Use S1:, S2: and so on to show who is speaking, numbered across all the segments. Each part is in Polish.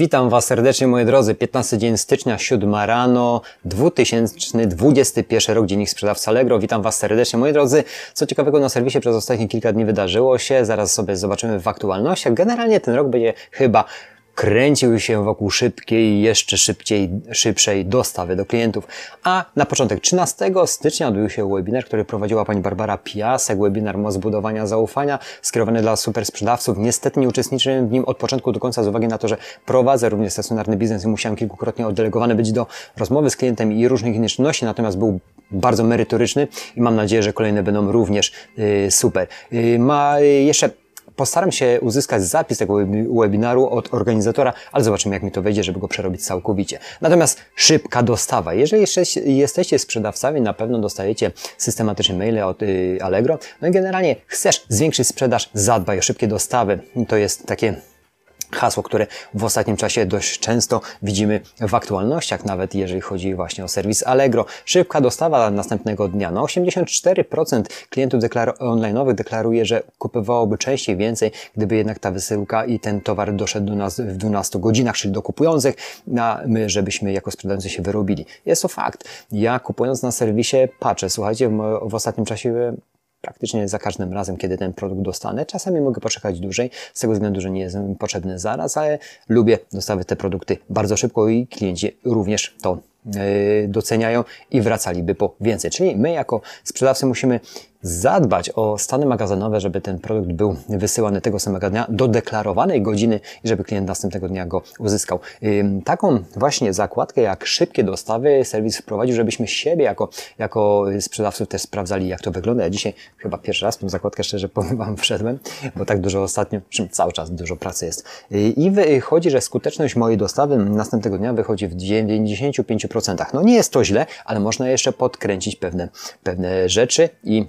S1: Witam Was serdecznie, moi drodzy. 15 dzień stycznia, 7 rano, 2021 rok, dziennik sprzedawca Allegro. Witam Was serdecznie, moi drodzy. Co ciekawego na serwisie przez ostatnie kilka dni wydarzyło się, zaraz sobie zobaczymy w aktualnościach. Generalnie ten rok będzie chyba kręcił się wokół szybkiej, jeszcze szybciej, szybszej dostawy do klientów. A na początek 13 stycznia odbył się webinar, który prowadziła pani Barbara Piasek, webinar Moc budowania zaufania, skierowany dla super sprzedawców. Niestety nie uczestniczyłem w nim od początku do końca z uwagi na to, że prowadzę również stacjonarny biznes i musiałem kilkukrotnie oddelegowany być do rozmowy z klientem i różnych innych czynności, natomiast był bardzo merytoryczny i mam nadzieję, że kolejne będą również yy, super. Yy, ma jeszcze Postaram się uzyskać zapis tego webinaru od organizatora, ale zobaczymy, jak mi to wejdzie, żeby go przerobić całkowicie. Natomiast szybka dostawa. Jeżeli jesteście sprzedawcami, na pewno dostajecie systematyczne maile od y, Allegro. No i generalnie chcesz zwiększyć sprzedaż, zadbaj o szybkie dostawy. To jest takie hasło, które w ostatnim czasie dość często widzimy w aktualnościach, nawet jeżeli chodzi właśnie o serwis Allegro. Szybka dostawa następnego dnia. No 84% klientów deklar online'owych deklaruje, że kupowałoby częściej więcej, gdyby jednak ta wysyłka i ten towar doszedł do nas w 12 godzinach, czyli do kupujących, a my, żebyśmy jako sprzedający się wyrobili. Jest to fakt. Ja kupując na serwisie patrzę, słuchajcie, w ostatnim czasie praktycznie za każdym razem, kiedy ten produkt dostanę. Czasami mogę poczekać dłużej, z tego względu, że nie jest potrzebny zaraz, ale lubię dostawy te produkty bardzo szybko i klienci również to e, doceniają i wracaliby po więcej. Czyli my jako sprzedawcy musimy zadbać o stany magazynowe, żeby ten produkt był wysyłany tego samego dnia do deklarowanej godziny i żeby klient następnego dnia go uzyskał. Taką właśnie zakładkę jak szybkie dostawy serwis wprowadził, żebyśmy siebie jako, jako sprzedawców też sprawdzali, jak to wygląda. Ja dzisiaj chyba pierwszy raz tą zakładkę szczerze powiem Wam wszedłem, bo tak dużo ostatnio, czym cały czas dużo pracy jest. I wychodzi, że skuteczność mojej dostawy następnego dnia wychodzi w 95%. No nie jest to źle, ale można jeszcze podkręcić pewne, pewne rzeczy i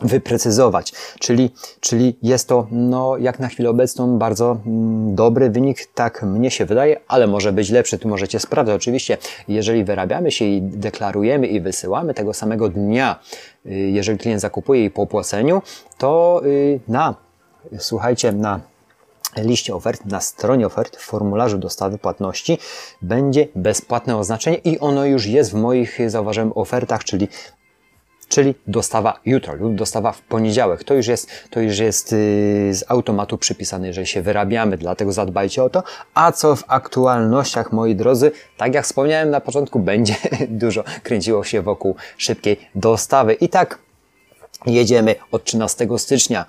S1: wyprecyzować. Czyli, czyli jest to, no, jak na chwilę obecną, bardzo mm, dobry wynik, tak mnie się wydaje, ale może być lepszy. Tu możecie sprawdzać. Oczywiście, jeżeli wyrabiamy się i deklarujemy i wysyłamy tego samego dnia, y, jeżeli klient zakupuje i po opłaceniu, to y, na, słuchajcie, na liście ofert, na stronie ofert, w formularzu dostawy płatności będzie bezpłatne oznaczenie i ono już jest w moich, zauważyłem, ofertach, czyli czyli dostawa jutro lub dostawa w poniedziałek. To już jest, to już jest yy, z automatu przypisane, że się wyrabiamy, dlatego zadbajcie o to. A co w aktualnościach, moi drodzy, tak jak wspomniałem na początku, będzie dużo kręciło się wokół szybkiej dostawy. I tak jedziemy od 13 stycznia.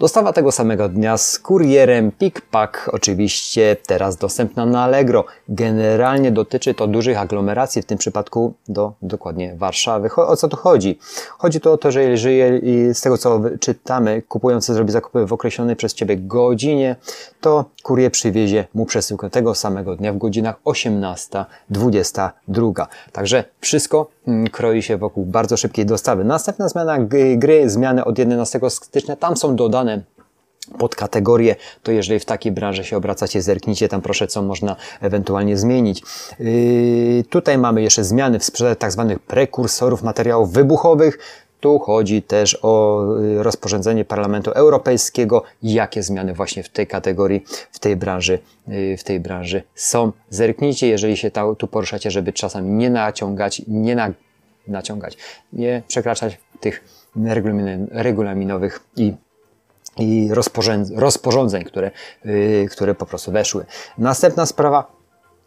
S1: Dostawa tego samego dnia z kurierem PickPack, oczywiście teraz dostępna na Allegro. Generalnie dotyczy to dużych aglomeracji, w tym przypadku do dokładnie Warszawy. O co tu chodzi? Chodzi tu o to, że jeżeli z tego co czytamy, kupujący zrobi zakupy w określonej przez Ciebie godzinie, to kurier przywiezie mu przesyłkę tego samego dnia w godzinach 18-22. Także wszystko kroi się wokół bardzo szybkiej dostawy. Następna zmiana gry, zmiany od 11 stycznia, tam są dodane pod kategorię, to jeżeli w takiej branży się obracacie, zerknijcie tam proszę, co można ewentualnie zmienić. Yy, tutaj mamy jeszcze zmiany w sprzedaży tak zwanych prekursorów materiałów wybuchowych. Tu chodzi też o yy, rozporządzenie Parlamentu Europejskiego, jakie zmiany właśnie w tej kategorii, w tej branży, yy, w tej branży są. Zerknijcie, jeżeli się tu poruszacie, żeby czasami nie naciągać, nie na, naciągać, nie przekraczać tych regulaminowych i i rozporządzeń, które, yy, które po prostu weszły. Następna sprawa,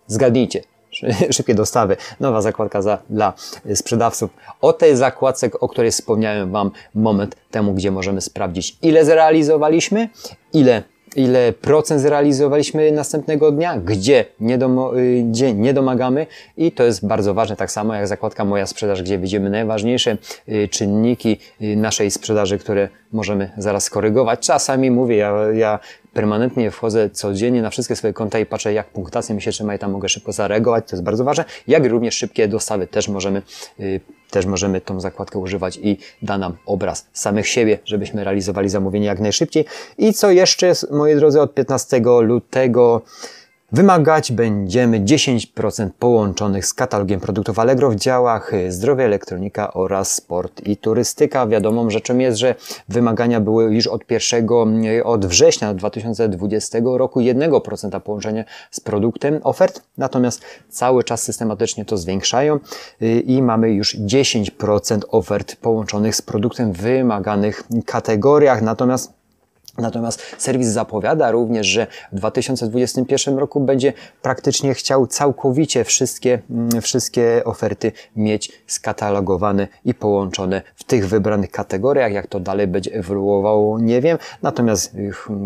S1: zgadnijcie, szybkie dostawy, nowa zakładka za, dla sprzedawców. O tej zakładce, o której wspomniałem Wam moment temu, gdzie możemy sprawdzić, ile zrealizowaliśmy, ile ile procent zrealizowaliśmy następnego dnia, gdzie nie, domo, y, gdzie nie domagamy i to jest bardzo ważne, tak samo jak zakładka Moja Sprzedaż, gdzie widzimy najważniejsze y, czynniki y, naszej sprzedaży, które możemy zaraz skorygować. Czasami mówię, ja, ja permanentnie wchodzę codziennie na wszystkie swoje konta i patrzę, jak punktacja mi się trzyma i tam mogę szybko zareagować, to jest bardzo ważne, jak również szybkie dostawy też możemy, yy, też możemy tą zakładkę używać i da nam obraz samych siebie, żebyśmy realizowali zamówienie jak najszybciej. I co jeszcze, moi drodzy, od 15 lutego Wymagać będziemy 10% połączonych z katalogiem produktów Allegro w działach zdrowie, elektronika oraz sport i turystyka. Wiadomą rzeczą jest, że wymagania były już od 1 y, od września 2020 roku 1% połączenia z produktem ofert, natomiast cały czas systematycznie to zwiększają y, i mamy już 10% ofert połączonych z produktem w wymaganych kategoriach. Natomiast Natomiast serwis zapowiada również, że w 2021 roku będzie praktycznie chciał całkowicie wszystkie, mm, wszystkie oferty mieć skatalogowane i połączone w tych wybranych kategoriach. Jak to dalej będzie ewoluowało, nie wiem. Natomiast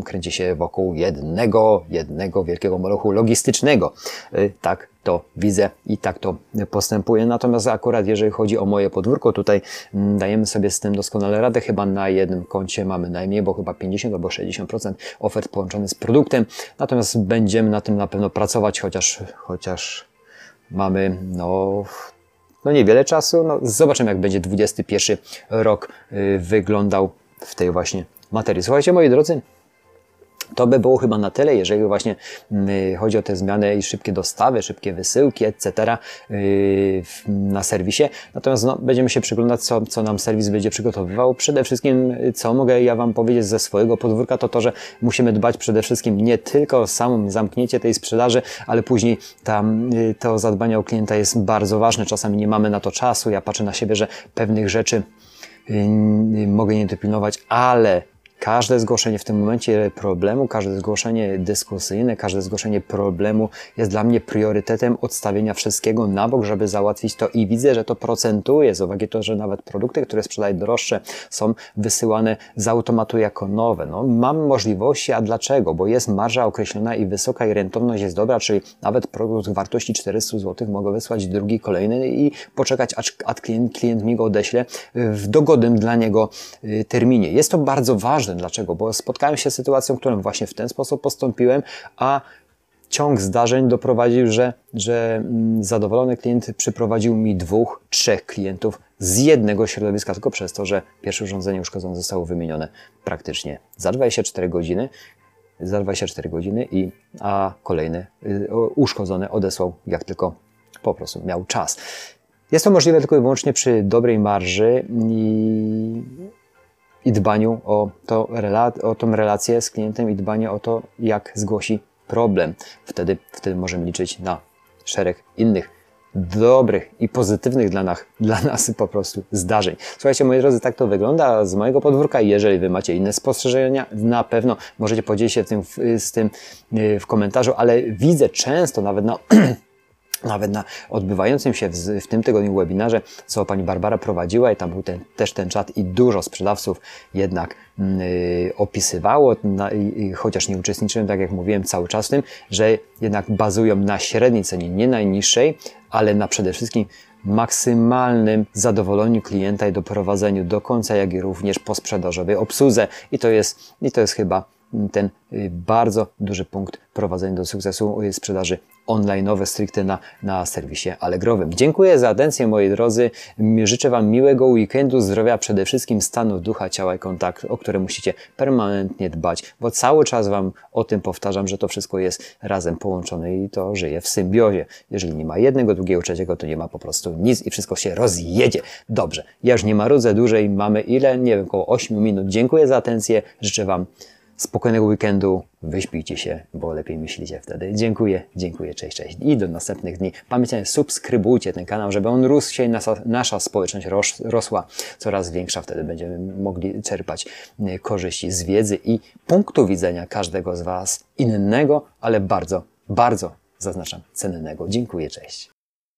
S1: kręci się wokół jednego, jednego wielkiego molochu logistycznego. Y, tak to widzę i tak to postępuje. Natomiast akurat jeżeli chodzi o moje podwórko, tutaj mm, dajemy sobie z tym doskonale radę. Chyba na jednym koncie mamy najmniej, bo chyba 50 albo 60% ofert połączonych z produktem. Natomiast będziemy na tym na pewno pracować, chociaż, chociaż mamy no, no niewiele czasu. No, zobaczymy, jak będzie 21 rok y, wyglądał w tej właśnie materii. Słuchajcie, moi drodzy, to by było chyba na tyle, jeżeli właśnie mm, chodzi o te zmiany i szybkie dostawy, szybkie wysyłki, etc. Y, na serwisie. Natomiast no, będziemy się przyglądać, co, co nam serwis będzie przygotowywał. Przede wszystkim, co mogę ja Wam powiedzieć ze swojego podwórka, to to, że musimy dbać przede wszystkim nie tylko o samo zamknięcie tej sprzedaży, ale później tam, y, to zadbanie o klienta jest bardzo ważne. Czasami nie mamy na to czasu. Ja patrzę na siebie, że pewnych rzeczy y, mogę nie dopilnować, ale Każde zgłoszenie w tym momencie problemu, każde zgłoszenie dyskusyjne, każde zgłoszenie problemu jest dla mnie priorytetem odstawienia wszystkiego na bok, żeby załatwić to i widzę, że to procentuje z uwagi to, że nawet produkty, które sprzedaję droższe są wysyłane z automatu jako nowe. No, mam możliwości, a dlaczego? Bo jest marża określona i wysoka i rentowność jest dobra, czyli nawet produkt wartości 400 zł mogę wysłać drugi, kolejny i poczekać, aż klient, klient mi go odeśle w dogodnym dla niego y, terminie. Jest to bardzo ważne, Dlaczego? Bo spotkałem się z sytuacją, którą właśnie w ten sposób postąpiłem, a ciąg zdarzeń doprowadził, że, że mm, zadowolony klient przyprowadził mi dwóch, trzech klientów z jednego środowiska, tylko przez to, że pierwsze urządzenie uszkodzone zostało wymienione praktycznie za 24 godziny, za 24 godziny, i, a kolejny y, uszkodzony odesłał jak tylko po prostu miał czas. Jest to możliwe tylko i wyłącznie przy dobrej marży i i dbaniu o, to, o tą relację z klientem i dbanie o to, jak zgłosi problem. Wtedy, wtedy możemy liczyć na szereg innych dobrych i pozytywnych dla nas, dla nas po prostu zdarzeń. Słuchajcie, moi drodzy, tak to wygląda z mojego podwórka. Jeżeli Wy macie inne spostrzeżenia, na pewno możecie podzielić się tym, z tym y, w komentarzu, ale widzę często nawet na nawet na odbywającym się w, w, tym tygodniu webinarze, co pani Barbara prowadziła i tam był ten, też ten czat i dużo sprzedawców jednak yy, opisywało, na, chociaż nie uczestniczyłem, tak jak mówiłem, cały czas w tym, że jednak bazują na średniej cenie, nie najniższej, ale na przede wszystkim maksymalnym zadowoleniu klienta i doprowadzeniu do końca, jak i również posprzedażowej obsłudze. I to jest, i to jest chyba ten y, bardzo duży punkt prowadzenia do sukcesu y, sprzedaży online'owe stricte na, na serwisie Allegrowym. Dziękuję za atencję moi drodzy. Życzę Wam miłego weekendu, zdrowia, przede wszystkim stanu ducha, ciała i kontakt, o które musicie permanentnie dbać, bo cały czas Wam o tym powtarzam, że to wszystko jest razem połączone i to żyje w symbiozie. Jeżeli nie ma jednego, drugiego, trzeciego, to nie ma po prostu nic i wszystko się rozjedzie. Dobrze, ja już nie marudzę dłużej, mamy ile? Nie wiem, około 8 minut. Dziękuję za atencję, życzę Wam spokojnego weekendu, wyśpijcie się, bo lepiej myślicie wtedy. Dziękuję, dziękuję, cześć, cześć i do następnych dni. Pamiętajcie, subskrybujcie ten kanał, żeby on rósł się i nasza, nasza społeczność rosła coraz większa. Wtedy będziemy mogli czerpać e, korzyści z wiedzy i punktu widzenia każdego z Was innego, ale bardzo, bardzo, zaznaczam, cennego. Dziękuję, cześć.